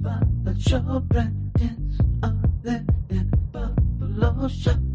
Spotlight show Brandon's up there in Buffalo shoveling.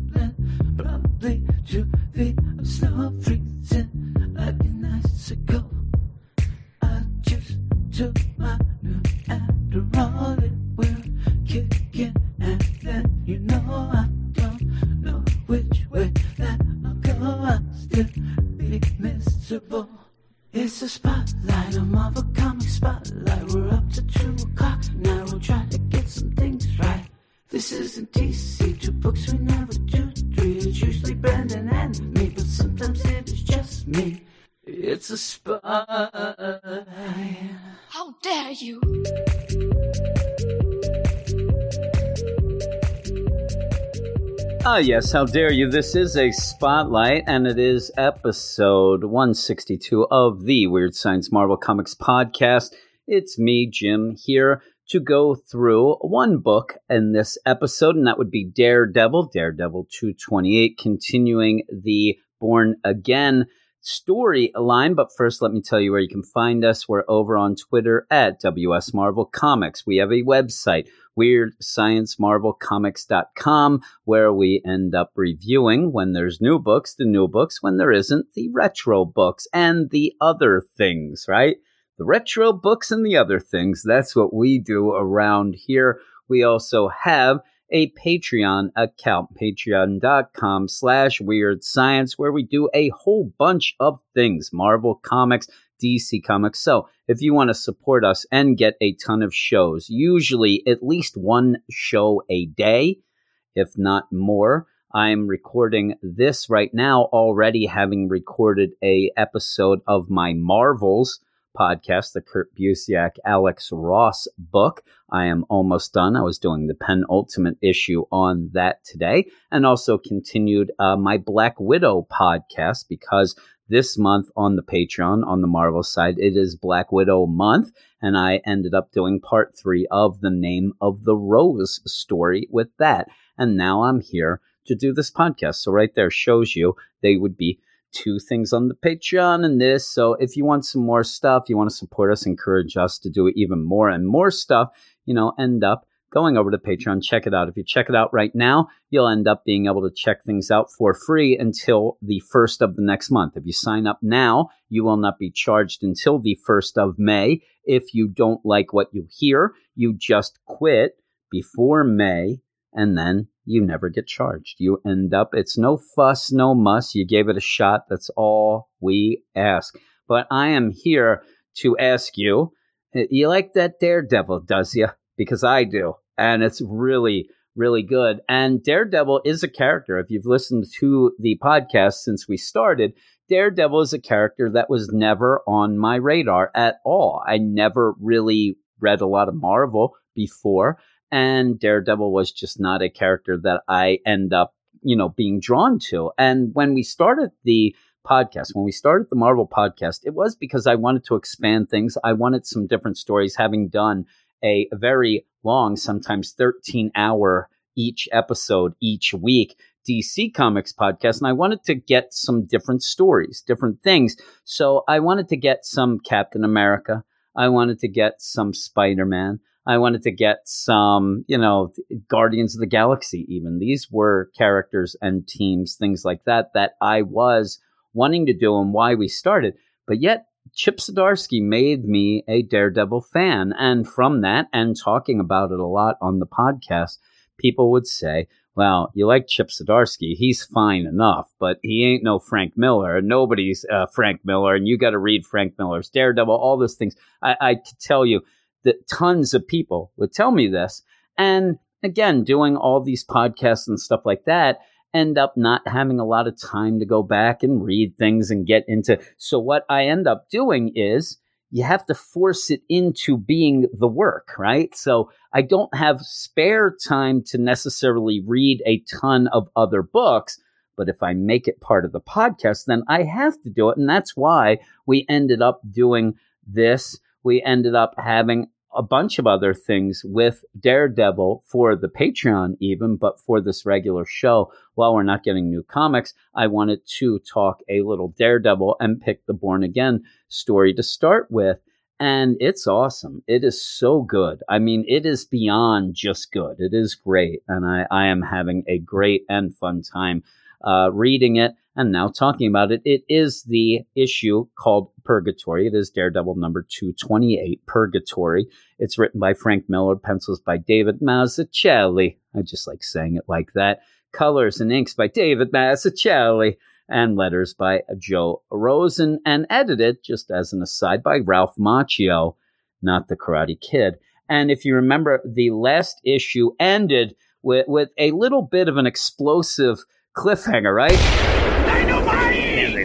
Ah, yes, how dare you? This is a spotlight, and it is episode 162 of the Weird Science Marvel Comics podcast. It's me, Jim, here to go through one book in this episode, and that would be Daredevil, Daredevil 228, continuing the Born Again storyline. But first, let me tell you where you can find us. We're over on Twitter at WS Marvel Comics. We have a website, WeirdScienceMarvelComics.com, where we end up reviewing when there's new books, the new books, when there isn't, the retro books, and the other things, right? The retro books and the other things. That's what we do around here. We also have a Patreon account, patreon.com slash weird science, where we do a whole bunch of things Marvel Comics, DC Comics. So if you want to support us and get a ton of shows, usually at least one show a day, if not more. I'm recording this right now already having recorded a episode of my Marvels podcast, the Kurt Busiek, Alex Ross book. I am almost done. I was doing the penultimate issue on that today and also continued uh, my Black Widow podcast because this month on the Patreon, on the Marvel side, it is Black Widow month. And I ended up doing part three of the Name of the Rose story with that. And now I'm here to do this podcast. So right there shows you they would be two things on the Patreon and this. So if you want some more stuff, you want to support us, encourage us to do even more and more stuff, you know, end up going over to Patreon, check it out. If you check it out right now, you'll end up being able to check things out for free until the first of the next month. If you sign up now, you will not be charged until the first of May. If you don't like what you hear, you just quit before May and then you never get charged. You end up, it's no fuss, no muss. You gave it a shot. That's all we ask. But I am here to ask you, you like that Daredevil, does you? Because I do. And it's really, really good. And Daredevil is a character. If you've listened to the podcast since we started, Daredevil is a character that was never on my radar at all. I never really read a lot of Marvel before and Daredevil was just not a character that I end up, you know, being drawn to. And when we started the podcast, when we started the Marvel podcast, it was because I wanted to expand things. I wanted some different stories, having done a very long, sometimes 13 hour each episode each week DC Comics podcast, and I wanted to get some different stories, different things. So I wanted to get some Captain America. I wanted to get some Spider Man. I wanted to get some, you know, Guardians of the Galaxy, even. These were characters and teams, things like that, that I was wanting to do and why we started. But yet, Chip Zdarsky made me a Daredevil fan. And from that, and talking about it a lot on the podcast, people would say, well, you like Chip Zdarsky. He's fine enough, but he ain't no Frank Miller. Nobody's uh, Frank Miller, and you got to read Frank Miller's Daredevil, all those things. I, I tell you that tons of people would tell me this. And again, doing all these podcasts and stuff like that, end up not having a lot of time to go back and read things and get into. So what I end up doing is you have to force it into being the work, right? So I don't have spare time to necessarily read a ton of other books. But if I make it part of the podcast, then I have to do it. And that's why we ended up doing this. We ended up having a bunch of other things with Daredevil for the Patreon, even, but for this regular show, while we're not getting new comics, I wanted to talk a little Daredevil and pick the Born Again story to start with. and it's awesome. It is so good. I mean, it is beyond just good. It is great, and I, I am having a great and fun time uh, reading it and now talking about it. It is the issue called Purgatory. It is Daredevil number 228, Purgatory. It's written by Frank Miller, pencils by David Mazzucchelli. I just like saying it like that. Colors and inks by David Mazzucchelli and letters by Joe Rosen, and edited, just as an aside, by Ralph Macchio, not the Karate Kid. And if you remember, the last issue ended with, with a little bit of an explosive cliffhanger, right?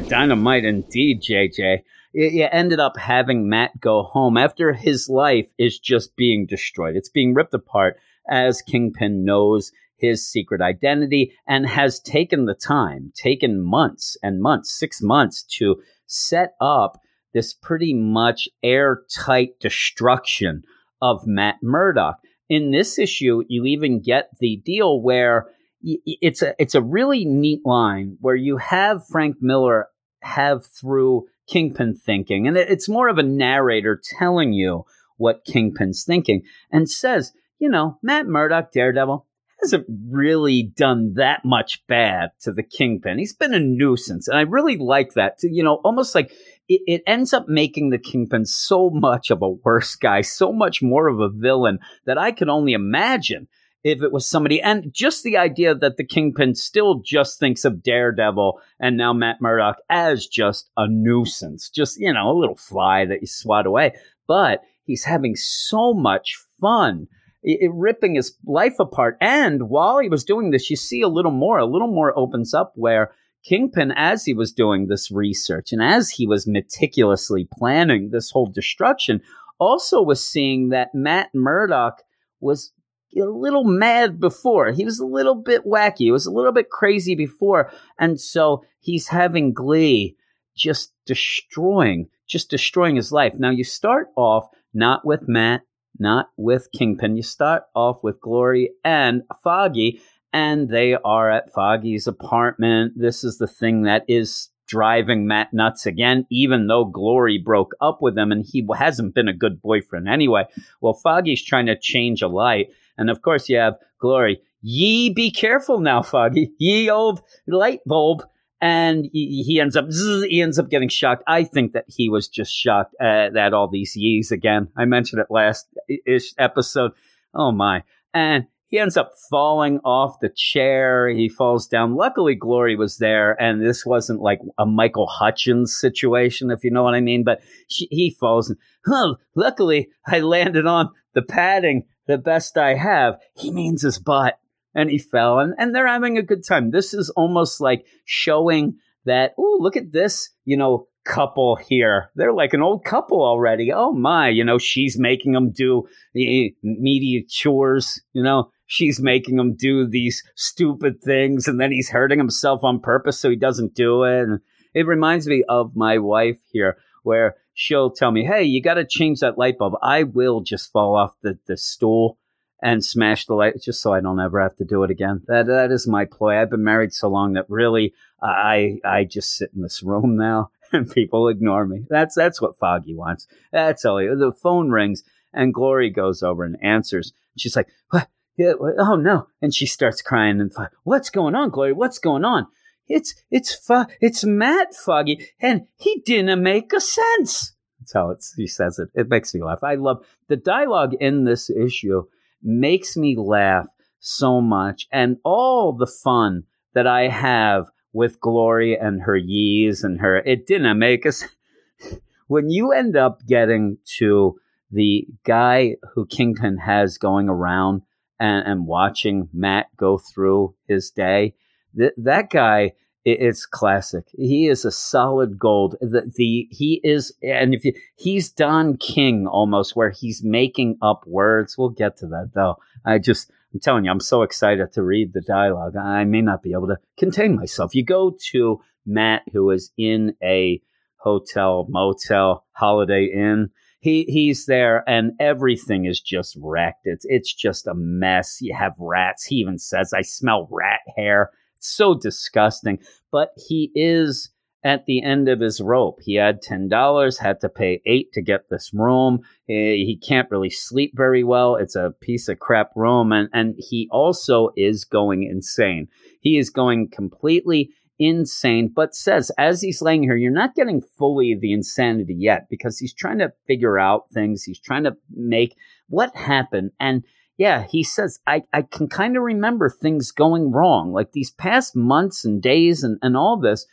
Dynamite! indeed, JJ. You ended up having Matt go home after his life is just being destroyed. It's being ripped apart as Kingpin knows his secret identity and has taken the time, taken months and months, six months to set up this pretty much airtight destruction of Matt Murdock. In this issue, you even get the deal where it's a it's a really neat line where you have Frank Miller have through Kingpin thinking, and it's more of a narrator telling you what Kingpin's thinking, and says, you know, Matt Murdock, Daredevil, hasn't really done that much bad to the Kingpin. He's been a nuisance. And I really like that. To, You know, almost like it, it, ends up making the Kingpin so much of a worse guy, so much more of a villain that I can only imagine if it was somebody. And just the idea that the Kingpin still just thinks of Daredevil and now Matt Murdock as just a nuisance, just, you know, a little fly that you swat away. But he's having so much fun it, ripping his life apart. And while he was doing this, you see a little more, a little more opens up where Kingpin, as he was doing this research and as he was meticulously planning this whole destruction, also was seeing that Matt Murdock was a little mad before. He was a little bit wacky. He was a little bit crazy before. And so he's having glee just destroying, just destroying his life. Now you start off not with Matt, not with Kingpin. You start off with Glory and Foggy, and they are at Foggy's apartment. This is the thing that is driving Matt nuts again, even though Glory broke up with him and he hasn't been a good boyfriend anyway. Well, Foggy's trying to change a light. And of course, you have Glory. Ye be careful now, Foggy. Ye old light bulb and he, ends up he ends up getting shocked. I think that he was just shocked at, at all these yees again. I mentioned it last ish episode. Oh my! And he ends up falling off the chair. He falls down. Luckily, Glory was there, and this wasn't like a Michael Hutchence situation, if you know what I mean. But she, he falls. And, oh, luckily, I landed on the padding the best I have. He means his butt and he fell and, and they're having a good time. This is almost like showing that, oh, look at this, you know, couple here. They're like an old couple already. Oh my, you know, she's making them do the eh, media chores, you know, she's making him do these stupid things and then he's hurting himself on purpose so he doesn't do it. And it reminds me of my wife here where she'll tell me, Hey, you got to change that light bulb. I will just fall off the, the stool and smash the light just so I don't ever have to do it again. That that is my ploy. I've been married so long that really I I just sit in this room now and people ignore me. That's that's what Foggy wants. That's all. The phone rings and Glory goes over and answers. She's like, "What? Yeah, oh no!" And she starts crying and what's going on, Glory? What's going on? It's it's fo- it's Matt Foggy, and he didn't make a sense. That's how it's, he says it. It makes me laugh. I love the dialogue in this issue makes me laugh so much. And all the fun that I have with Glory and her yees and her, it didn't make us. when you end up getting to the guy who Kingpin has going around and, and watching Matt go through his day, th- that guy it's classic. He is a solid gold. The, the he is, and if you, he's Don King almost, where he's making up words. We'll get to that though. I just, I'm telling you, I'm so excited to read the dialogue. I may not be able to contain myself. You go to Matt, who is in a hotel, motel, Holiday Inn. He he's there, and everything is just wrecked. It's it's just a mess. You have rats. He even says, "I smell rat hair." So disgusting. But he is at the end of his rope. He had $10, had to pay 8 to get this room. He can't really sleep very well. It's a piece of crap room and and he also is going insane. He is going completely insane, but says as he's laying here, you're not getting fully the insanity yet because he's trying to figure out things. He's trying to make what happened. And yeah, he says, I, I can kind of remember things going wrong. Like these past months and days and, and all this,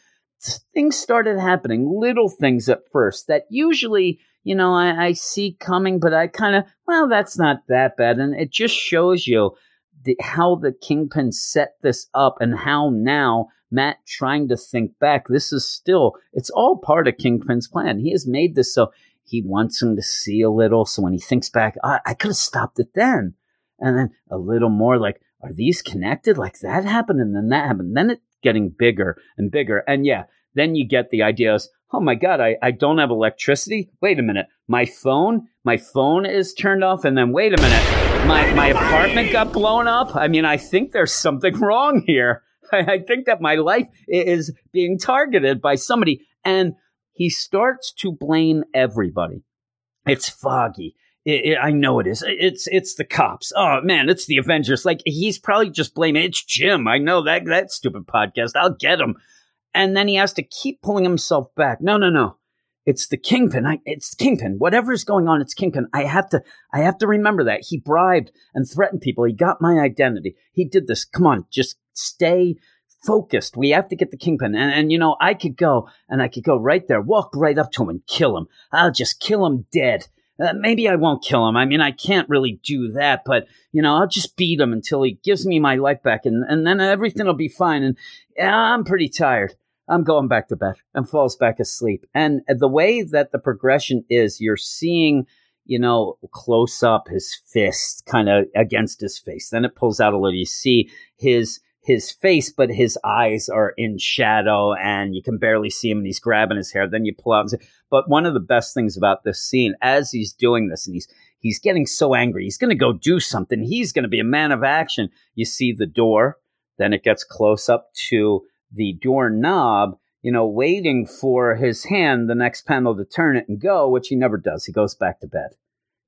things started happening, little things at first that usually, you know, I, I see coming, but I kind of, well, that's not that bad. And it just shows you the, how the kingpin set this up and how now Matt trying to think back, this is still, it's all part of Kingpin's plan. He has made this so he wants him to see a little. So when he thinks back, I, I could have stopped it then. And then a little more like, are these connected? Like that happened and then that happened. Then it's getting bigger and bigger. And yeah, then you get the ideas. Oh my God, I, I don't have electricity. Wait a minute. My phone, my phone is turned off. And then wait a minute. My, my apartment got blown up. I mean, I think there's something wrong here. I think that my life is being targeted by somebody. And he starts to blame everybody. It's foggy. It, it, I know it is. It's it's the cops. Oh man, it's the Avengers. Like he's probably just blaming. It's Jim. I know that that stupid podcast. I'll get him. And then he has to keep pulling himself back. No, no, no. It's the kingpin. I, it's kingpin. Whatever's going on, it's kingpin. I have to. I have to remember that he bribed and threatened people. He got my identity. He did this. Come on, just stay focused. We have to get the kingpin. And, and, you know, I could go and I could go right there, walk right up to him and kill him. I'll just kill him dead. Uh, maybe I won't kill him. I mean, I can't really do that, but you know, I'll just beat him until he gives me my life back, and and then everything will be fine. And I'm pretty tired. I'm going back to bed and falls back asleep. And the way that the progression is, you're seeing, you know, close up his fist kind of against his face. Then it pulls out a little. You see his his face, but his eyes are in shadow and you can barely see him and he's grabbing his hair. Then you pull out and say, but one of the best things about this scene, as he's doing this and he's he's getting so angry, he's gonna go do something, he's gonna be a man of action. You see the door, then it gets close up to the door knob, you know, waiting for his hand, the next panel to turn it and go, which he never does. He goes back to bed.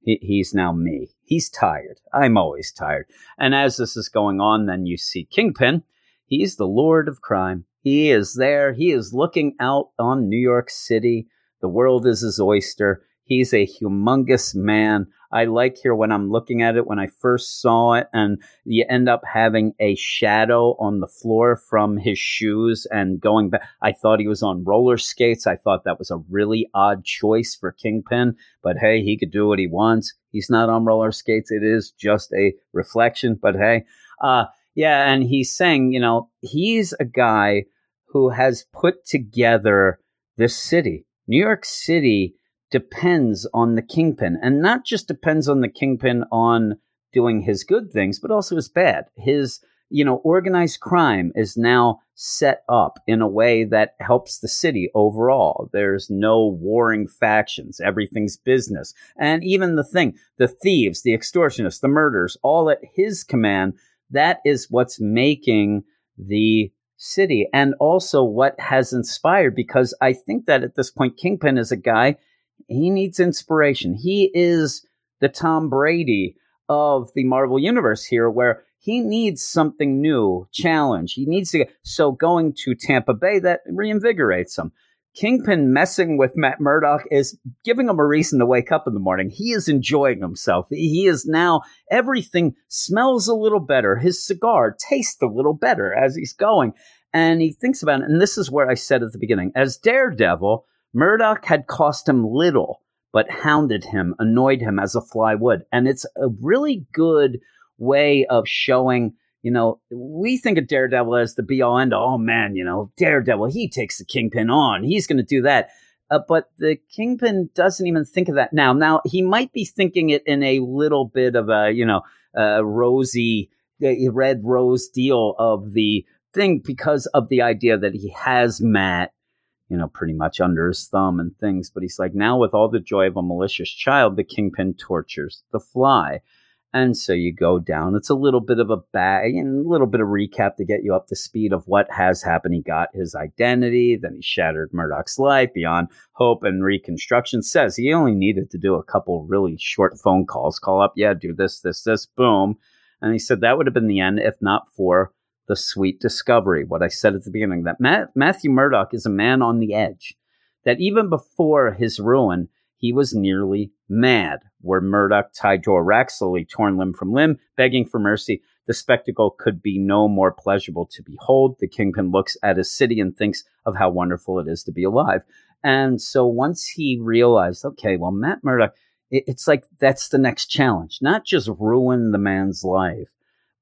He, he's now me. He's tired. I'm always tired. And as this is going on, then you see Kingpin. He's the Lord of crime. He is there. He is looking out on New York City. The world is his oyster. He's a humongous man. I like here when I'm looking at it when I first saw it, and you end up having a shadow on the floor from his shoes and going back. I thought he was on roller skates. I thought that was a really odd choice for Kingpin, but hey, he could do what he wants. He's not on roller skates. It is just a reflection, but hey, uh, yeah, and he's saying, you know, he's a guy who has put together this city. New York City depends on the kingpin and not just depends on the kingpin on doing his good things but also his bad. His you know organized crime is now set up in a way that helps the city overall. There's no warring factions. Everything's business. And even the thing the thieves the extortionists the murders all at his command that is what's making the city and also what has inspired because i think that at this point kingpin is a guy he needs inspiration. He is the Tom Brady of the Marvel Universe here, where he needs something new, challenge. He needs to. So going to Tampa Bay, that reinvigorates him. Kingpin messing with Matt Murdock is giving him a reason to wake up in the morning. He is enjoying himself. He is now, everything smells a little better. His cigar tastes a little better as he's going. And he thinks about it. And this is where I said at the beginning as Daredevil, Murdock had cost him little, but hounded him, annoyed him as a fly would. And it's a really good way of showing, you know, we think of Daredevil as the be all end all. Oh man, you know, Daredevil, he takes the kingpin on. He's going to do that. Uh, but the kingpin doesn't even think of that now. Now he might be thinking it in a little bit of a, you know, a rosy, red rose deal of the thing because of the idea that he has Matt you know, pretty much under his thumb and things. But he's like, now with all the joy of a malicious child, the kingpin tortures the fly. And so you go down. It's a little bit of a bag and a little bit of recap to get you up to speed of what has happened. He got his identity, then he shattered Murdock's life beyond hope and reconstruction. Says he only needed to do a couple really short phone calls, call up, yeah, do this, this, this, boom. And he said that would have been the end if not for the sweet discovery. What I said at the beginning that Matthew Murdock is a man on the edge, that even before his ruin, he was nearly mad. Where Murdock tied Joe slowly torn limb from limb, begging for mercy, the spectacle could be no more pleasurable to behold. The kingpin looks at his city and thinks of how wonderful it is to be alive. And so once he realized, okay, well, Matt Murdock, it, it's like that's the next challenge. Not just ruin the man's life,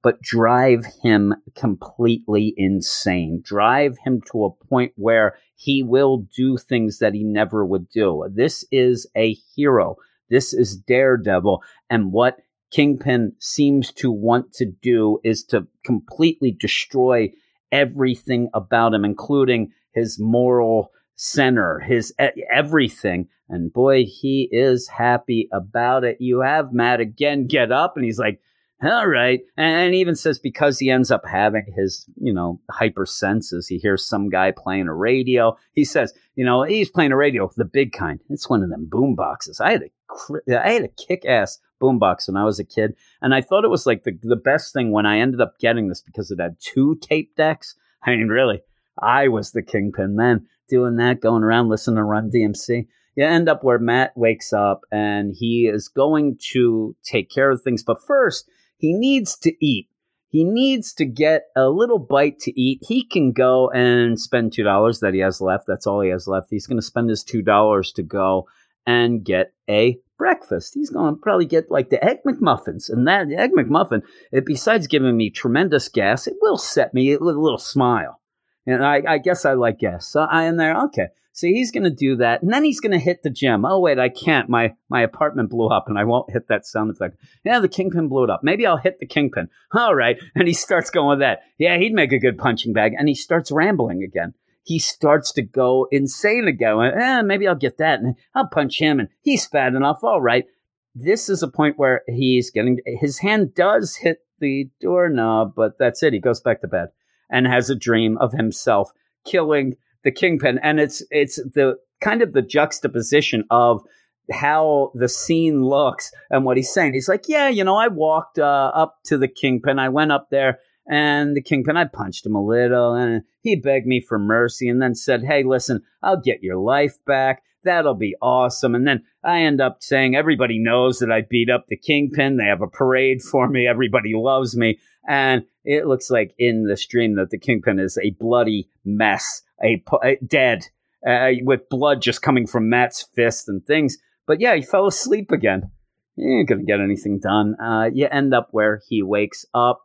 but drive him completely insane. Drive him to a point where he will do things that he never would do. This is a hero. This is Daredevil. And what Kingpin seems to want to do is to completely destroy everything about him, including his moral center, his everything. And boy, he is happy about it. You have Matt again get up and he's like, all right. And even says because he ends up having his, you know, hyper senses, he hears some guy playing a radio. He says, you know, he's playing a radio, the big kind. It's one of them boom boxes. I had a, I had a kick ass boombox when I was a kid, and I thought it was like the the best thing when I ended up getting this because it had two tape decks. I mean, really, I was the kingpin then, doing that, going around listening to Run DMC you end up where Matt wakes up and he is going to take care of things. But first, he needs to eat. He needs to get a little bite to eat. He can go and spend $2 that he has left. That's all he has left. He's going to spend his $2 to go and get a breakfast. He's going to probably get like the Egg McMuffins. And that Egg McMuffin, it, besides giving me tremendous gas, it will set me a little smile. And I, I guess I like gas. So I am there. Okay. So he's going to do that, and then he's going to hit the gym. Oh wait, I can't. My my apartment blew up, and I won't hit that sound effect. Yeah, the kingpin blew it up. Maybe I'll hit the kingpin. All right, and he starts going with that. Yeah, he'd make a good punching bag, and he starts rambling again. He starts to go insane again. Eh, maybe I'll get that, and I'll punch him, and he's fat enough. All right. This is a point where he's getting his hand does hit the doorknob, but that's it. He goes back to bed and has a dream of himself killing the kingpin, and it's it's the kind of the juxtaposition of how the scene looks and what he's saying. He's like, yeah, you know, I walked uh, up to the kingpin. I went up there and the kingpin, I punched him a little and he begged me for mercy and then said, hey, listen, I'll get your life back. That'll be awesome. And then I end up saying, everybody knows that I beat up the kingpin. They have a parade for me. Everybody loves me. And it looks like in the stream that the kingpin is a bloody mess a, a dead uh, with blood just coming from Matt's fist and things. But yeah, he fell asleep again. He ain't gonna get anything done. Uh, you end up where he wakes up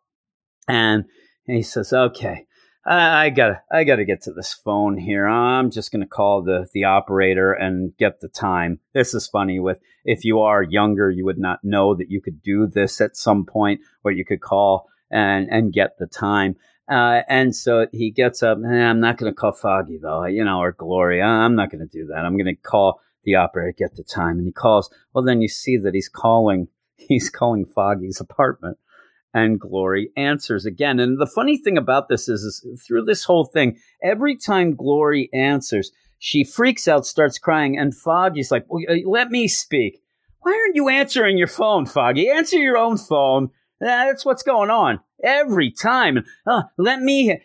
and he says, "Okay, I, I gotta, I gotta get to this phone here. I'm just gonna call the the operator and get the time." This is funny. With if you are younger, you would not know that you could do this at some point, where you could call and and get the time. Uh, and so he gets up. Eh, I'm not going to call Foggy though, you know, or Gloria. I'm not going to do that. I'm going to call the operator, get the time, and he calls. Well, then you see that he's calling. He's calling Foggy's apartment, and Glory answers again. And the funny thing about this is, is through this whole thing, every time Glory answers, she freaks out, starts crying, and Foggy's like, well, "Let me speak." Why aren't you answering your phone, Foggy? Answer your own phone. That's what's going on every time. Uh, let me.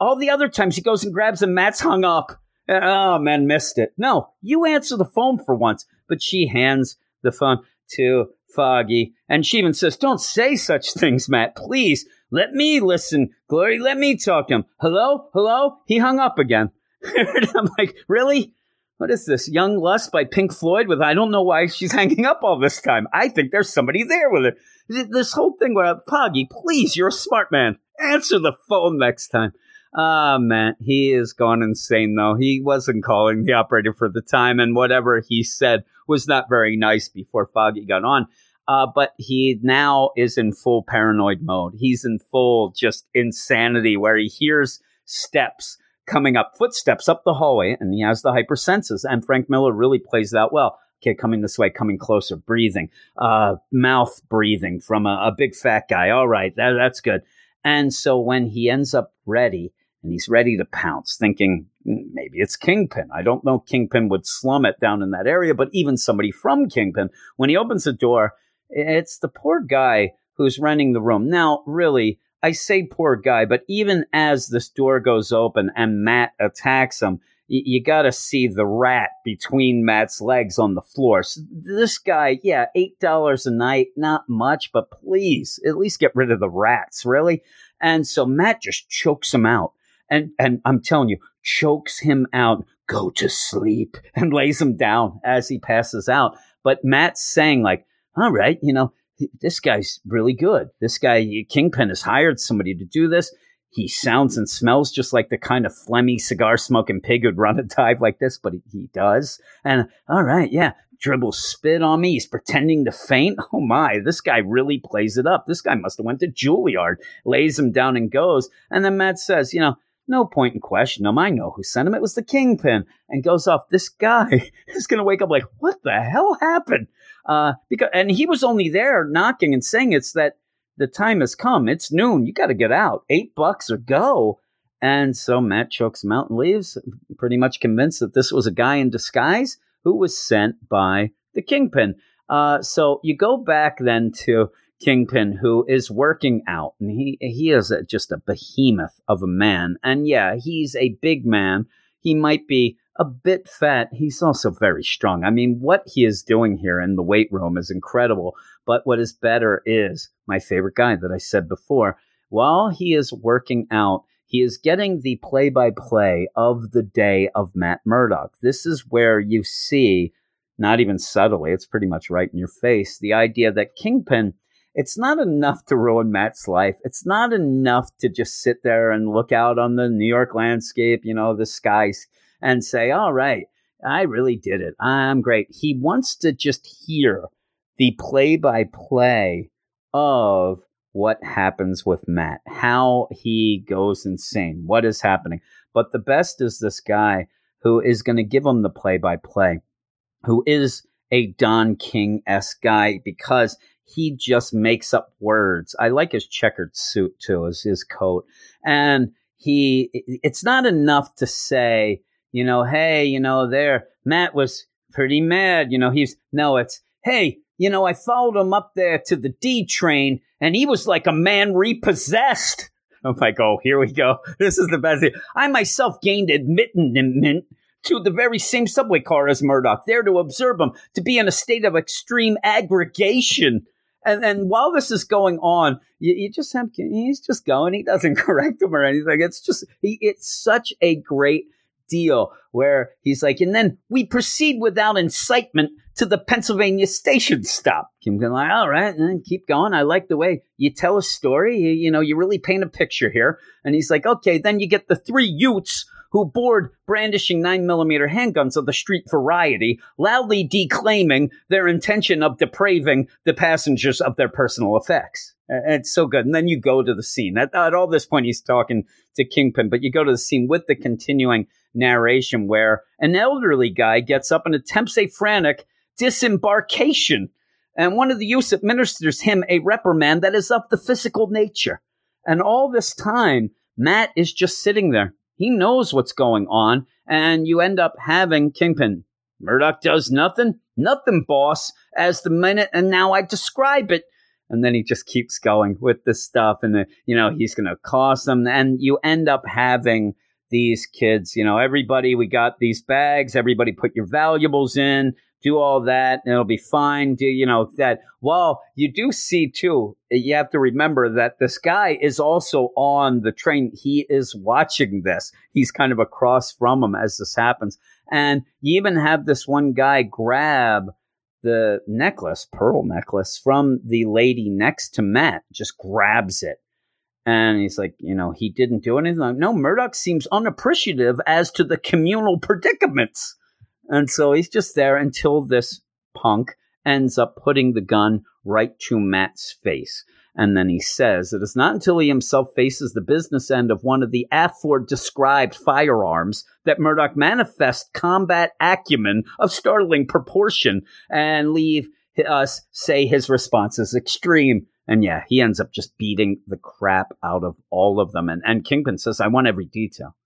All the other times he goes and grabs him, Matt's hung up. Oh man, missed it. No, you answer the phone for once. But she hands the phone to Foggy, and she even says, "Don't say such things, Matt. Please let me listen, Glory. Let me talk to him. Hello, hello." He hung up again. I'm like, really? What is this? Young Lust by Pink Floyd with I don't know why she's hanging up all this time. I think there's somebody there with it. This whole thing where Foggy, please, you're a smart man. Answer the phone next time. Ah, uh, man, he is gone insane though. He wasn't calling the operator for the time, and whatever he said was not very nice before Foggy got on. Uh, but he now is in full paranoid mode. He's in full just insanity where he hears steps coming up, footsteps up the hallway, and he has the hypersenses. And Frank Miller really plays that well. Okay, coming this way, coming closer, breathing, uh, mouth breathing from a, a big fat guy. All right, that, that's good. And so when he ends up ready and he's ready to pounce, thinking "Hmm, maybe it's Kingpin. I don't know Kingpin would slum it down in that area, but even somebody from Kingpin, when he opens the door, it's the poor guy who's renting the room. Now, really, I say poor guy, but even as this door goes open and Matt attacks him, you, you got to see the rat between Matt's legs on the floor. So this guy, yeah, eight dollars a night, not much, but please at least get rid of the rats, really. And so Matt just chokes him out, and and I'm telling you, chokes him out. Go to sleep and lays him down as he passes out. But Matt's saying like, all right, you know, this guy's really good. This guy, uh, Kingpin, has hired somebody to do this. He sounds and smells just like the kind of phlegmy cigar smoking pig who'd run a dive like this, but he, he does. And all right, yeah, dribbles spit on me. He's pretending to faint. Oh my, this guy really plays it up. This guy must have went to Juilliard, lays him down and goes. And then Matt says, you know, no point in question him. I know who sent him. It was the kingpin. And goes off. This guy is going to wake up like, what the hell happened? Uh, because and he was only there knocking and saying it's that the time has come. It's noon. You got to get out. Eight bucks or go. And so Matt chokes him out and leaves, pretty much convinced that this was a guy in disguise who was sent by the kingpin. Uh, so you go back then to Kingpin, who is working out, and he he is a, just a behemoth of a man. And yeah, he's a big man. He might be a bit fat. He's also very strong. I mean, what he is doing here in the weight room is incredible. But what is better is my favorite guy that I said before. While he is working out, he is getting the play by play of the day of Matt Murdock. This is where you see, not even subtly, it's pretty much right in your face, the idea that Kingpin it's not enough to ruin Matt's life. It's not enough to just sit there and look out on the New York landscape, you know, the skies, and say, all right, I really did it. I'm great. He wants to just hear the play by play of what happens with Matt, how he goes insane, what is happening. But the best is this guy who is going to give him the play by play, who is a Don King esque guy because he just makes up words. I like his checkered suit too, as his coat. And he, it's not enough to say, you know, hey, you know, there, Matt was pretty mad. You know, he's, no, it's, hey, you know, I followed him up there to the D train and he was like a man repossessed. I'm like, oh, here we go. This is the best thing. I myself gained admittance to the very same subway car as Murdock, there to observe him, to be in a state of extreme aggregation. And then while this is going on, you, you, just have he's just going. He doesn't correct him or anything. It's just he, it's such a great where he's like, and then we proceed without incitement to the Pennsylvania station stop. Kim going like, all right, and keep going. I like the way you tell a story. You, you know, you really paint a picture here. And he's like, okay, then you get the three Utes who board brandishing 9mm handguns of the street variety, loudly declaiming their intention of depraving the passengers of their personal effects. Uh, it's so good. And then you go to the scene. At, at all this point, he's talking to Kingpin, but you go to the scene with the continuing narration where an elderly guy gets up and attempts a frantic disembarkation. And one of the youths administers him a reprimand that is of the physical nature. And all this time, Matt is just sitting there he knows what's going on, and you end up having Kingpin. Murdock does nothing, nothing, boss, as the minute, and now I describe it. And then he just keeps going with this stuff, and the, you know he's going to cost them, and you end up having these kids. You know, everybody, we got these bags. Everybody, put your valuables in do all that and it'll be fine. Do you know that? Well, you do see too, you have to remember that this guy is also on the train. He is watching this. He's kind of across from him as this happens. And you even have this one guy grab the necklace, pearl necklace from the lady next to Matt, just grabs it. And he's like, you know, he didn't do anything. Like, no, Murdock seems unappreciative as to the communal predicaments. And so he's just there until this punk ends up putting the gun right to Matt's face. And then he says, It is not until he himself faces the business end of one of the aforementioned described firearms that Murdock manifests combat acumen of startling proportion and leave us say his response is extreme. And yeah, he ends up just beating the crap out of all of them. And, and Kingpin says, I want every detail.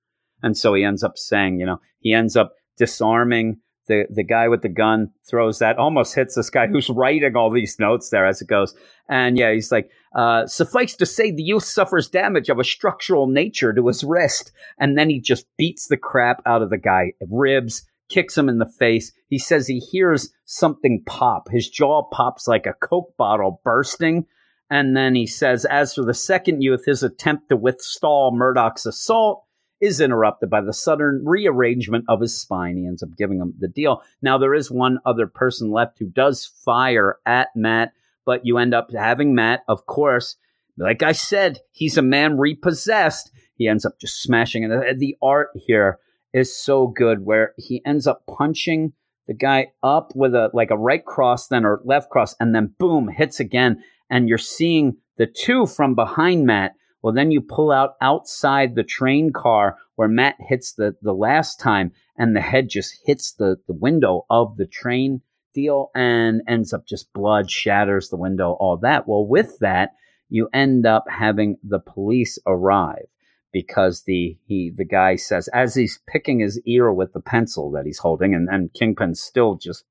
And so he ends up saying, you know, he ends up disarming the the guy with the gun throws that almost hits this guy who's writing all these notes there as it goes. And yeah he's like uh, suffice to say the youth suffers damage of a structural nature to his wrist. And then he just beats the crap out of the guy ribs kicks him in the face. He says he hears something pop. His jaw pops like a coke bottle bursting. And then he says as for the second youth his attempt to withstall murdock's assault is interrupted by the sudden rearrangement of his spine. He ends up giving him the deal. Now, there is one other person left who does fire at Matt, but you end up having Matt, of course. Like I said, he's a man repossessed. He ends up just smashing it. Uh, the art here is so good where he ends up punching the guy up with a like a right cross, then a left cross, and then boom, hits again. And you're seeing the two from behind Matt well, then you pull out outside the train car where Matt hits the, the last time and the head just hits the, the window of the train deal and ends up just blood shatters the window, all that. Well, with that, you end up having the police arrive because the he the guy says as he's picking his ear with the pencil that he's holding and, and Kingpin's still just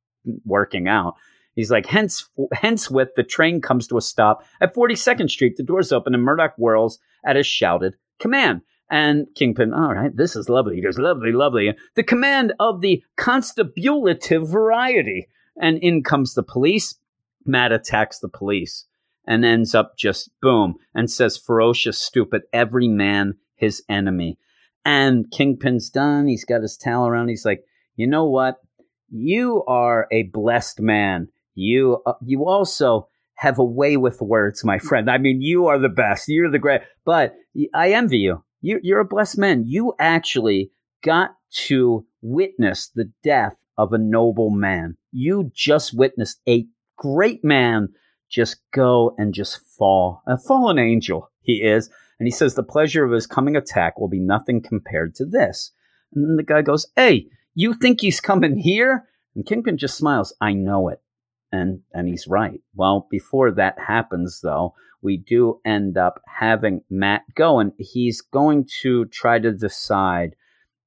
working out He's like, hence, hence with the train comes to a stop at 42nd Street. The doors open and Murdock whirls at a shouted command. And Kingpin, all right, this is lovely. He goes, lovely, lovely. The command of the constabulative variety. And in comes the police. Matt attacks the police and ends up just boom and says, ferocious, stupid, every man his enemy. And Kingpin's done. He's got his towel around. He's like, you know what? You are a blessed man you uh, you also have a way with words, my friend. I mean, you are the best. You're the great. But I envy you. you you're a blessed man. You actually got to witness the death of a noble man. You just witnessed a great man just go and just fall. A fallen angel he is. And he says the pleasure of his coming attack will be nothing compared to this. And then the guy goes, Hey, you think he's coming here? And Kingpin just smiles. I know it and and he's right. Well, before that happens, though, we do end up having Matt go, and he's going to try to decide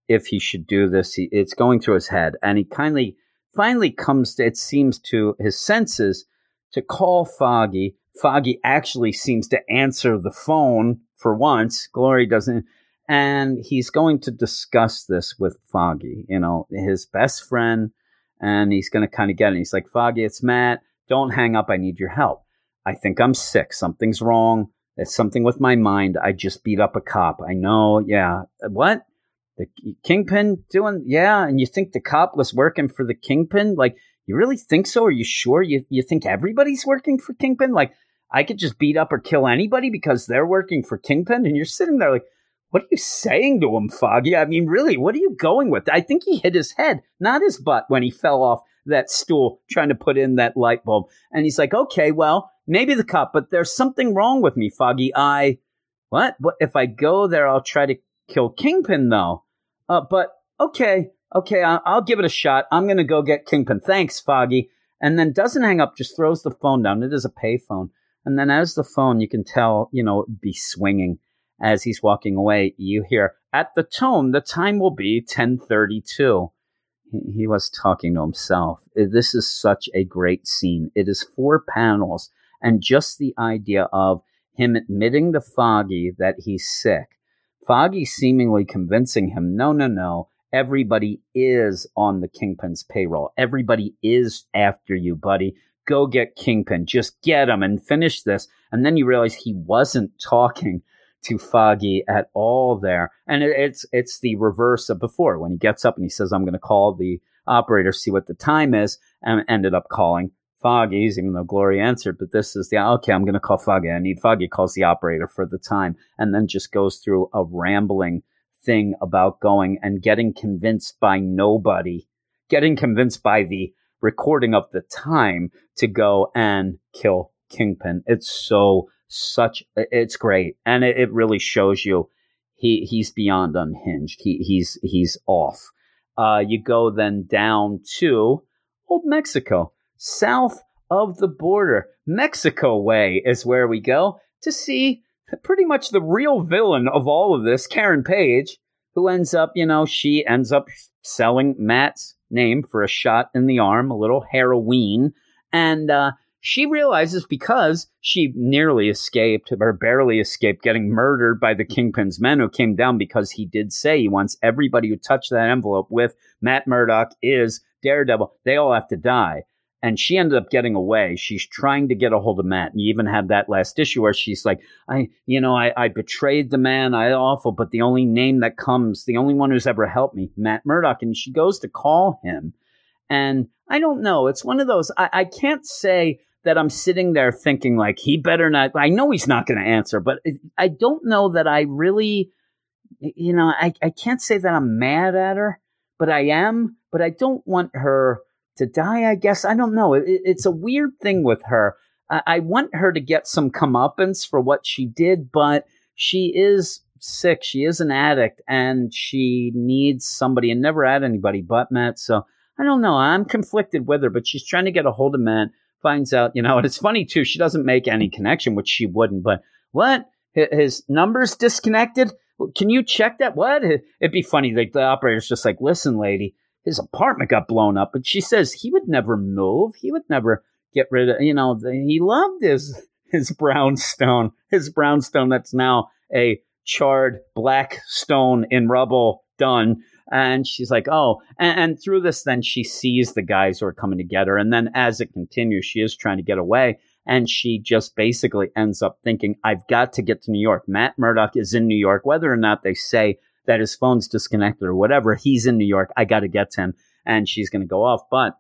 if he should do this. He, it's going through his head, and he kindly finally comes to it seems to his senses to call Foggy. Foggy actually seems to answer the phone for once. Glory doesn't. And he's going to discuss this with Foggy, you know, his best friend, and he's going to kind of get it. He's like, Foggy, it's Matt. Don't hang up. I need your help. I think I'm sick. Something's wrong. It's something with my mind. I just beat up a cop. I know. Yeah. What? The kingpin doing? Yeah. And you think the cop was working for the kingpin? Like, you really think so? Are you sure? You, you think everybody's working for kingpin? Like, I could just beat up or kill anybody because they're working for kingpin? And you're sitting there like, what are you saying to him, Foggy? I mean, really, what are you going with? I think he hit his head, not his butt, when he fell off that stool trying to put in that light bulb. And he's like, okay, well, maybe the cop, but there's something wrong with me, Foggy. I, what? What if I go there? I'll try to kill Kingpin, though. Uh, but okay, okay, I'll, I'll give it a shot. I'm gonna go get Kingpin. Thanks, Foggy. And then doesn't hang up, just throws the phone down. It is a payphone. And then as the phone, you can tell, you know, be swinging as he's walking away, you hear at the tone the time will be 1032. He was talking to himself. Uh, this is such a great scene. It is four panels, and just the idea of him admitting to Foggy that he's sick. Foggy seemingly convincing him, no, no, no, everybody is on the Kingpin's payroll. Everybody is after you, buddy. Go get Kingpin. Just get him and finish this. And then you realize he wasn't talking to Foggy at all there. And it, it's it's the reverse of before when he gets up and he says, "I'm going to call the operator, see what the time is," and ended up calling Foggy's, even though Glory answered. But this is the okay. I'm going to call Foggy. I need Foggy. Calls the operator for the time, and then just goes through a rambling thing about going and getting convinced by nobody, getting convinced by the recording of the time to go and kill Kingpin. It's so such it's great and it, it really shows you he he's beyond unhinged. He he's he's off. Uh, you go then down to old Mexico, south of the border. Mexico way is where we go to see pretty much the real villain of all of this, Karen Page, who ends up, you know, she ends up selling Matt's name for a shot in the arm, a little heroin. And uh, she realizes because she nearly escaped or barely escaped getting murdered by the Kingpin's men who came down because he did say he wants everybody who touched that envelope with Matt Murdock is Daredevil. They all have to die. And she ended up getting away. She's trying to get a hold of Matt. And you even had that last issue where she's like, I, you know, I, I betrayed the man. I awful, but the only name that comes, the only one who's ever helped me, Matt Murdock. And she goes to call him. And I don't know. It's one of those, I, I can't say that I'm sitting there thinking like he better not. I know he's not going to answer, but I don't know that I really, you know, I, I can't say that I'm mad at her, but I am. But I don't want her to die. I guess I don't know. It, it's a weird thing with her. I, I want her to get some comeuppance for what she did, but she is sick. She is an addict, and she needs somebody, and never had anybody but Matt. So I don't know. I'm conflicted with her, but she's trying to get a hold of Matt finds out, you know, and it's funny too, she doesn't make any connection, which she wouldn't, but what? His numbers disconnected? Can you check that? What? It'd be funny. Like the operator's just like, listen, lady, his apartment got blown up, but she says he would never move. He would never get rid of, you know, he loved his, his brownstone, his brownstone that's now a charred black stone in rubble done. And she's like, oh, and, and, through this, then she sees the guys who are coming to get her. And then as it continues, she is trying to get away. And she just basically ends up thinking, I've got to get to New York. Matt Murdock is in New York, whether or not they say that his phone's disconnected or whatever, he's in New York. I got to get to him. And she's going to go off. But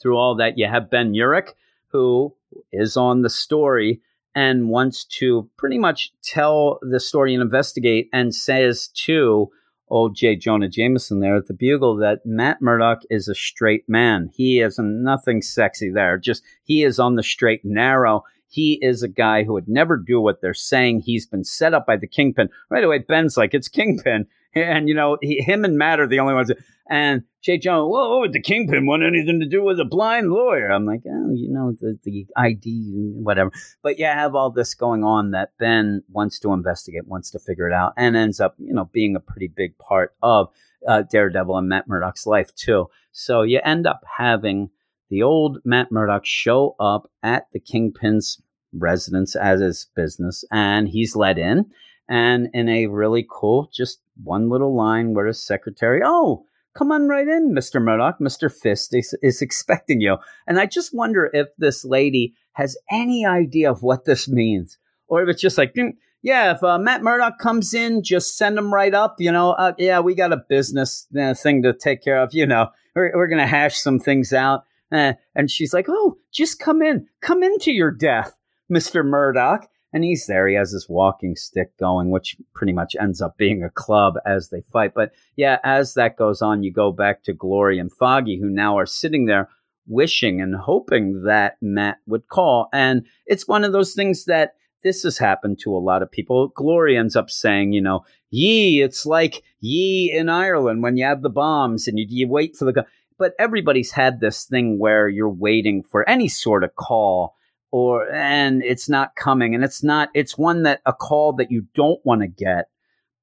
through all that, you have Ben Urich, who is on the story and wants to pretty much tell the story and investigate and says to old J. Jonah Jameson there at the Bugle that Matt Murdock is a straight man. He is nothing sexy there. Just he is on the straight and narrow. He is a guy who would never do what they're saying. He's been set up by the Kingpin. Right away, Ben's like, it's Kingpin. And, you know, he, him and Matt are the only ones. And J. Jonah, whoa, the Kingpin want anything to do with a blind lawyer? I'm like, oh, you know, the, the ID, and whatever. But you have all this going on that Ben wants to investigate, wants to figure it out, and ends up, you know, being a pretty big part of uh, Daredevil and Matt Murdock's life, too. So you end up having the old Matt Murdock show up at the Kingpin's residence as his business, and he's let in. And in a really cool, just one little line where the secretary, oh, come on right in, Mr. Murdock. Mr. Fisk is, is expecting you. And I just wonder if this lady has any idea of what this means. Or if it's just like, mm, yeah, if uh, Matt Murdock comes in, just send him right up. You know, uh, yeah, we got a business uh, thing to take care of. You know, we're, we're going to hash some things out. Eh, and she's like, oh, just come in. Come into your death, Mr. Murdock and he's there. He has this walking stick going, which pretty much ends up being a club as they fight. But yeah, as that goes on, you go back to Glory and Foggy, who now are sitting there wishing and hoping that Matt would call. And it's one of those things that this has happened to a lot of people. Glory ends up saying, you know, ye, it's like ye in Ireland when you have the bombs and you, you wait for the. But everybody's had this thing where you're waiting for any sort of call or and it's not coming. And it's not it's one that a call that you don't want to get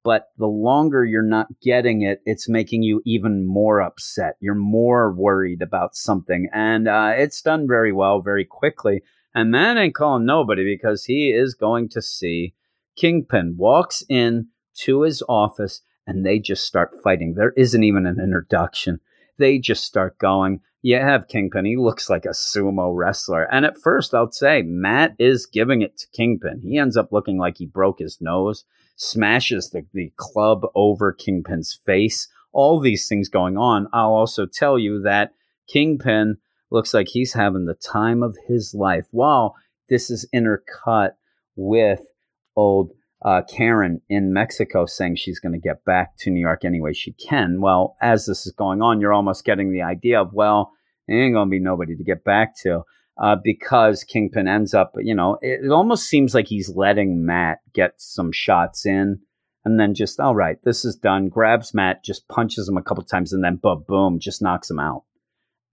but the longer you're not getting it it's making you even more upset. You're more worried about something. And uh, it's done very well very quickly. And man ain't calling nobody because he is going to see kingpin walks in to his office and they just start fighting. There isn't even an introduction. They just start going you have Kingpin. He looks like a sumo wrestler. And at first, I'll say Matt is giving it to Kingpin. He ends up looking like he broke his nose, smashes the, the club over Kingpin's face. All these things going on. I'll also tell you that Kingpin looks like he's having the time of his life while this is intercut with old uh, Karen in Mexico saying she's going to get back to New York any way she can. Well, as this is going on, you're almost getting the idea of, well, ain't gonna be nobody to get back to. Uh, because Kingpin ends up, you know, it, it almost seems like he's letting Matt get some shots in and then just, all right, this is done. Grabs Matt, just punches him a couple times, and then boom, boom, just knocks him out.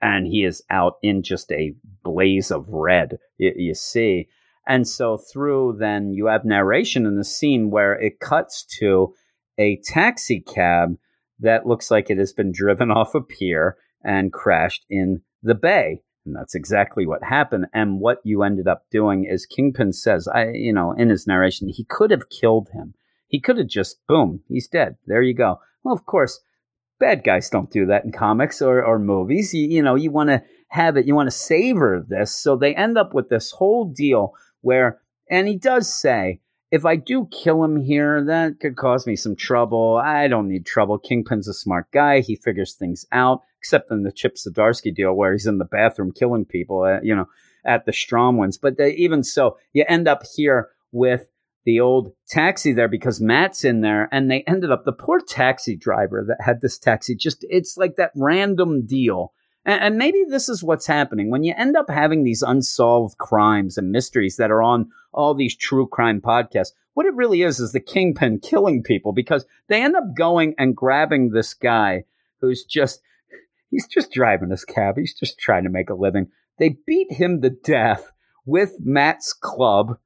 And he is out in just a blaze of red, you, you see. And so through then you have narration in the scene where it cuts to a taxi cab that looks like it has been driven off a pier and crashed in the bay. And that's exactly what happened. And what you ended up doing is Kingpin says, I, you know, in his narration, he could have killed him. He could have just, boom, he's dead. There you go. Well, of course, bad guys don't do that in comics or, or movies. You, you know, you want to have it, you want to savor this. So they end up with this whole deal where, and he does say, if I do kill him here, that could cause me some trouble. I don't need trouble. Kingpin's a smart guy. He figures things out, except in the Chip Zdarsky deal where he's in the bathroom killing people, uh, you know, at the Stromwyns. But they, even so, you end up here with the old taxi there because Matt's in there and they ended up the poor taxi driver that had this taxi just it's like that random deal and, maybe this is what's happening when you end up having these unsolved crimes and mysteries that are on all these true crime podcasts. What it really is is the kingpin killing people because they end up going and grabbing this guy who's just he's just driving his cab. He's just trying to make a living. They beat him to death with Matt's club.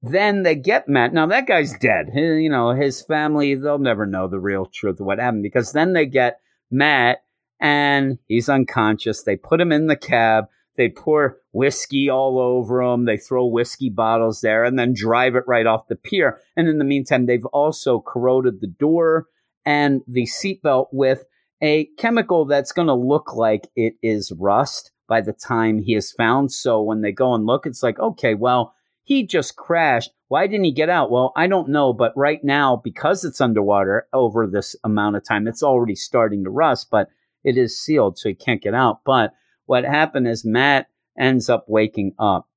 Then they get Matt. Now that guy's dead. You know, his family, they'll never know the real truth of what happened because then they get Matt and he's unconscious. They put him in the cab. They pour whiskey all over him. They throw whiskey bottles there and then drive it right off the pier. And in the meantime, they've also corroded the door and the seatbelt with a chemical that's going to look like it is rust by the time he is found. So when they go and look, it's like, okay, well, he just crashed. Why didn't he get out? Well, I don't know. But right now, because it's underwater over this amount of time, it's already starting to rust. But it is sealed, so he can't get out. But what happened is Matt ends up waking up.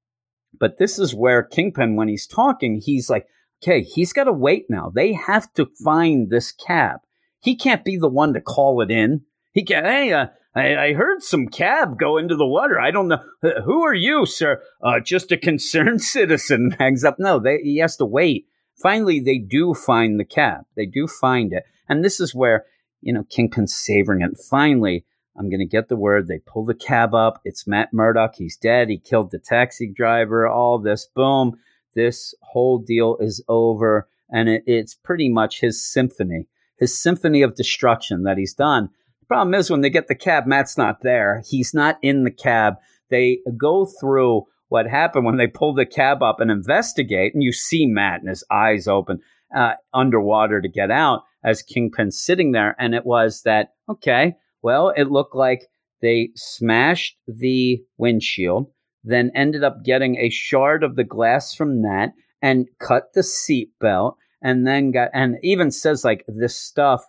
But this is where Kingpin, when he's talking, he's like, okay, he's got to wait now. They have to find this cab. He can't be the one to call it in. He can, hey, uh, I, I, heard some cab go into the water. I don't know. Who are you, sir? Uh, just a concerned citizen. Hangs up. No, they, he has to wait. Finally, they do find the cab. They do find it. And this is where you know, Kingpin savoring it. Finally, I'm going to get the word. They pull the cab up. It's Matt Murdock. He's dead. He killed the taxi driver. All this. Boom. This whole deal is over. And it, it's pretty much his symphony, his symphony of destruction that he's done. The problem is when they get the cab, Matt's not there. He's not in the cab. They go through what happened when they pull the cab up and investigate, and you see Matt and his eyes open uh, underwater to get out as Kingpin sitting there. And it was that, okay, well, it looked like they smashed the windshield, then ended up getting a shard of the glass from that and cut the seatbelt and then got, and even says like this stuff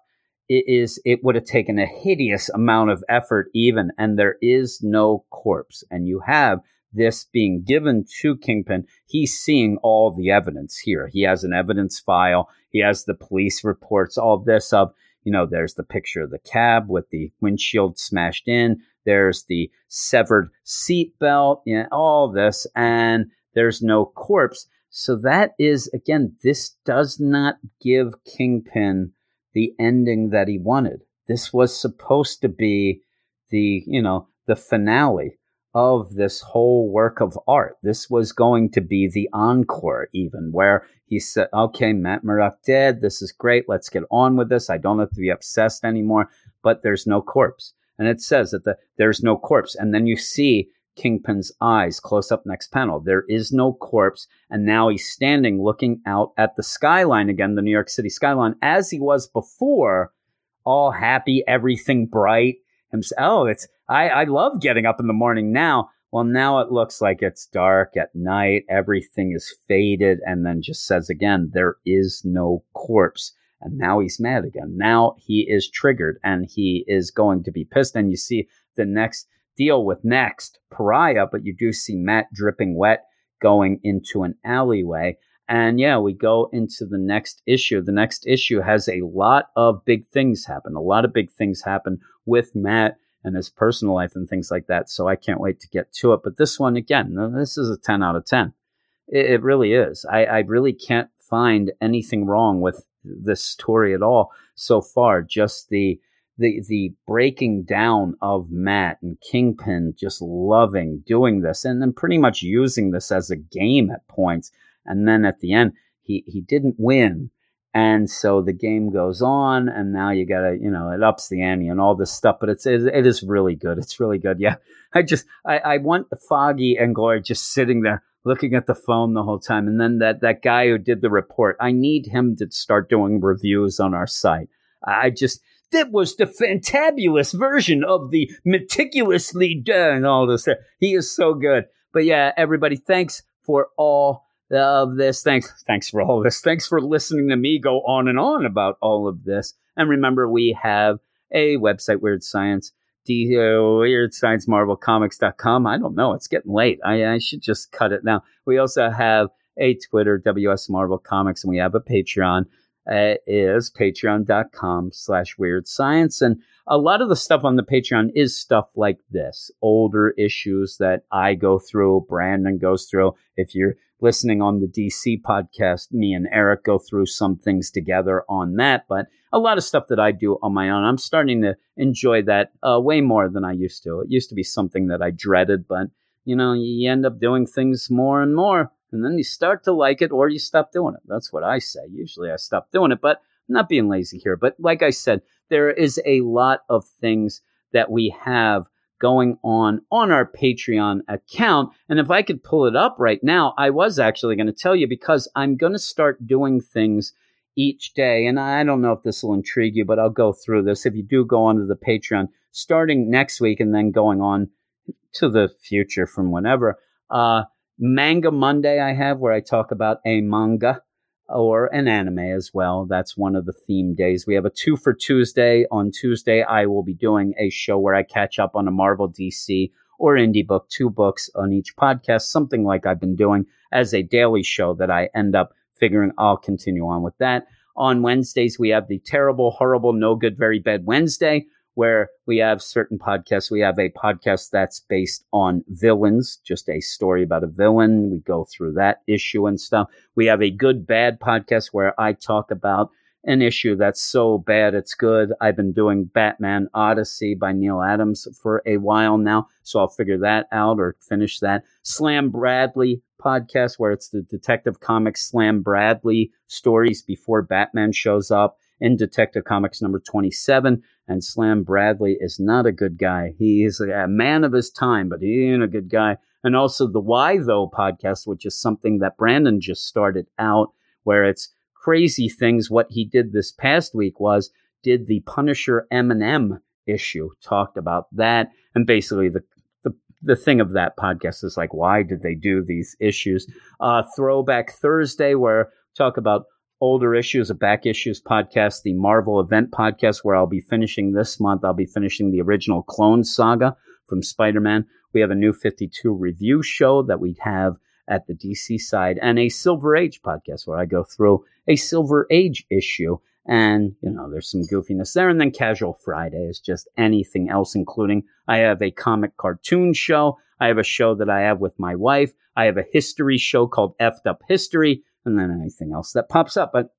it is it would have taken a hideous amount of effort even and there is no corpse and you have this being given to Kingpin, he's seeing all the evidence here. He has an evidence file. He has the police reports, all this of, you know, there's the picture of the cab with the windshield smashed in. There's the severed seat belt, you know, all this, and there's no corpse. So that is, again, this does not give Kingpin the ending that he wanted. This was supposed to be the, you know, the finale of this whole work of art. This was going to be the encore, even where he said, okay, Matt Murdock dead. This is great. Let's get on with this. I don't have to be obsessed anymore, but there's no corpse. And it says that the, there's no corpse. And then you see Kingpin's eyes close up next panel. There is no corpse. And now he's standing looking out at the skyline again, the New York City skyline, as he was before, all happy, everything bright. Himself, oh, it's I, I love getting up in the morning now. Well, now it looks like it's dark at night. Everything is faded. And then just says again, there is no corpse. And now he's mad again. Now he is triggered and he is going to be pissed. And you see the next deal with next pariah, but you do see Matt dripping wet going into an alleyway. And yeah, we go into the next issue. The next issue has a lot of big things happen. A lot of big things happen with Matt and his personal life and things like that. So I can't wait to get to it. But this one, again, this is a 10 out of 10. It, it really is. I, I really can't find anything wrong with this story at all so far. Just the, the the breaking down of Matt and Kingpin just loving doing this and then pretty much using this as a game at points. And then at the end, he he didn't win. And so the game goes on, and now you gotta, you know, it ups the ante and all this stuff. But it's it is really good. It's really good. Yeah, I just I, I want Foggy and Gloria just sitting there looking at the phone the whole time, and then that that guy who did the report. I need him to start doing reviews on our site. I just that was the fantabulous version of the meticulously done all this. He is so good. But yeah, everybody, thanks for all of this. Thanks, thanks for all this. Thanks for listening to me go on and on about all of this. And remember, we have a website, Weird Science, D- uh, Weird Science Marvel. I don't know. It's getting late. I, I should just cut it now. We also have a Twitter, WS Marvel Comics, and we have a Patreon uh, is patreon.com slash weird science. And a lot of the stuff on the Patreon is stuff like this older issues that I go through, Brandon goes through. If you're listening on the DC podcast, me and Eric go through some things together on that. But a lot of stuff that I do on my own, I'm starting to enjoy that uh, way more than I used to. It used to be something that I dreaded, but you know, you end up doing things more and more and then you start to like it or you stop doing it. That's what I say. Usually I stop doing it, but I'm not being lazy here. But like I said, there is a lot of things that we have going on on our Patreon account. And if I could pull it up right now, I was actually going to tell you because I'm going to start doing things each day. And I don't know if this will intrigue you, but I'll go through this. If you do go onto the Patreon starting next week and then going on to the future from whenever, uh, Manga Monday, I have where I talk about a manga or an anime as well. That's one of the theme days. We have a two for Tuesday. On Tuesday, I will be doing a show where I catch up on a Marvel DC or indie book, two books on each podcast, something like I've been doing as a daily show that I end up figuring I'll continue on with that. On Wednesdays, we have the terrible, horrible, no good, very bad Wednesday, where we have certain podcasts. We have a podcast that's based on villains, just a story about a villain. We go through that issue and stuff. We have a good bad podcast where I talk about an issue that's so bad it's good. I've been doing Batman Odyssey by Neal Adams for a while now, so I'll figure that out or finish that. Slam Bradley podcast where it's the Detective Comics Slam Bradley stories before Batman shows up in Detective Comics number 27 and Slam Bradley is not a good guy. He is a man of his time, but he ain't a good guy. And also the Why Though podcast, which is something that Brandon just started out, where it's crazy things. What he did this past week was did the Punisher Eminem issue, talked about that, and basically the the, the thing of that podcast is like, why did they do these issues? Uh, Throwback Thursday, where talk about older issues, a back issues podcast, the Marvel event podcast, where I'll be finishing this month. I'll be finishing the original Clone Saga from Spider Man. We have a new 52 review show that we have at the DC side and a Silver Age podcast where I go through a Silver Age issue. And, you know, there's some goofiness there. And then Casual Friday is just anything else, including I have a comic cartoon show. I have a show that I have with my wife. I have a history show called Effed Up History and then anything else that pops up. But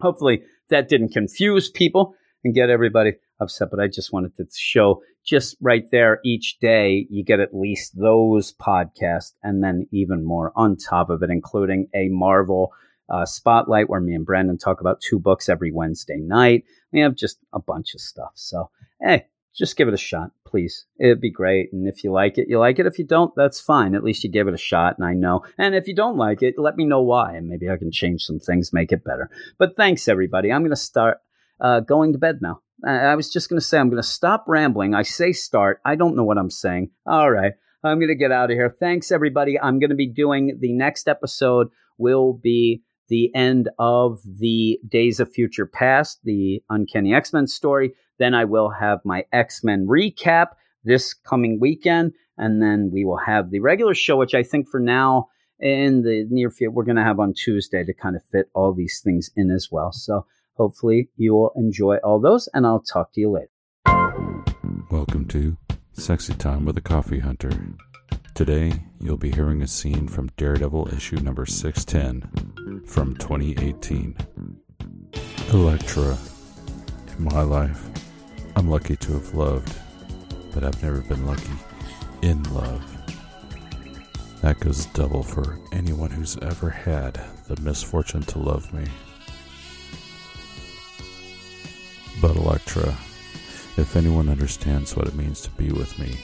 hopefully that didn't confuse people and get everybody upset. But I just wanted to show just right there each day, you get at least those podcasts and then even more on top of it, including a Marvel uh, spotlight where me and Brandon talk about two books every Wednesday night. We have just a bunch of stuff. So, hey, just give it a shot, please. It'd be great. And if you like it, you like it. If you don't, that's fine. At least you gave it a shot, and I know. And if you don't like it, let me know why, and maybe I can change some things, make it better. But thanks, everybody. I'm going to start uh, going to bed now. I was just going to say, I'm going to stop rambling. I say start. I don't know what I'm saying. All right. I'm going to get out of here. Thanks, everybody. I'm going to be doing the next episode, will be the end of the Days of Future Past, the Uncanny X Men story. Then I will have my X Men recap this coming weekend. And then we will have the regular show, which I think for now in the near future, we're going to have on Tuesday to kind of fit all these things in as well. So hopefully you will enjoy all those, and I'll talk to you later. Welcome to Sexy Time with a Coffee Hunter. Today, you'll be hearing a scene from Daredevil issue number 610 from 2018. Elektra. In my life, I'm lucky to have loved, but I've never been lucky in love. That goes double for anyone who's ever had the misfortune to love me. But Elektra, if anyone understands what it means to be with me,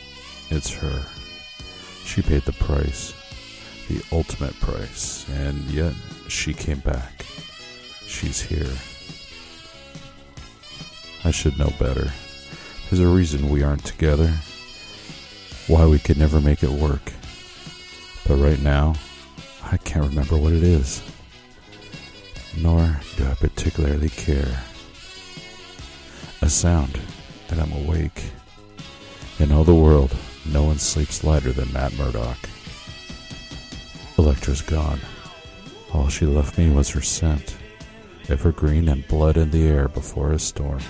it's her. She paid the price, the ultimate price, and yet she came back. She's here. I should know better. There's a reason we aren't together, why we could never make it work. But right now, I can't remember what it is. Nor do I particularly care. A sound, and I'm awake. In all the world, no one sleeps lighter than Matt Murdock. Elektra's gone. All she left me was her scent, evergreen and blood in the air before a storm.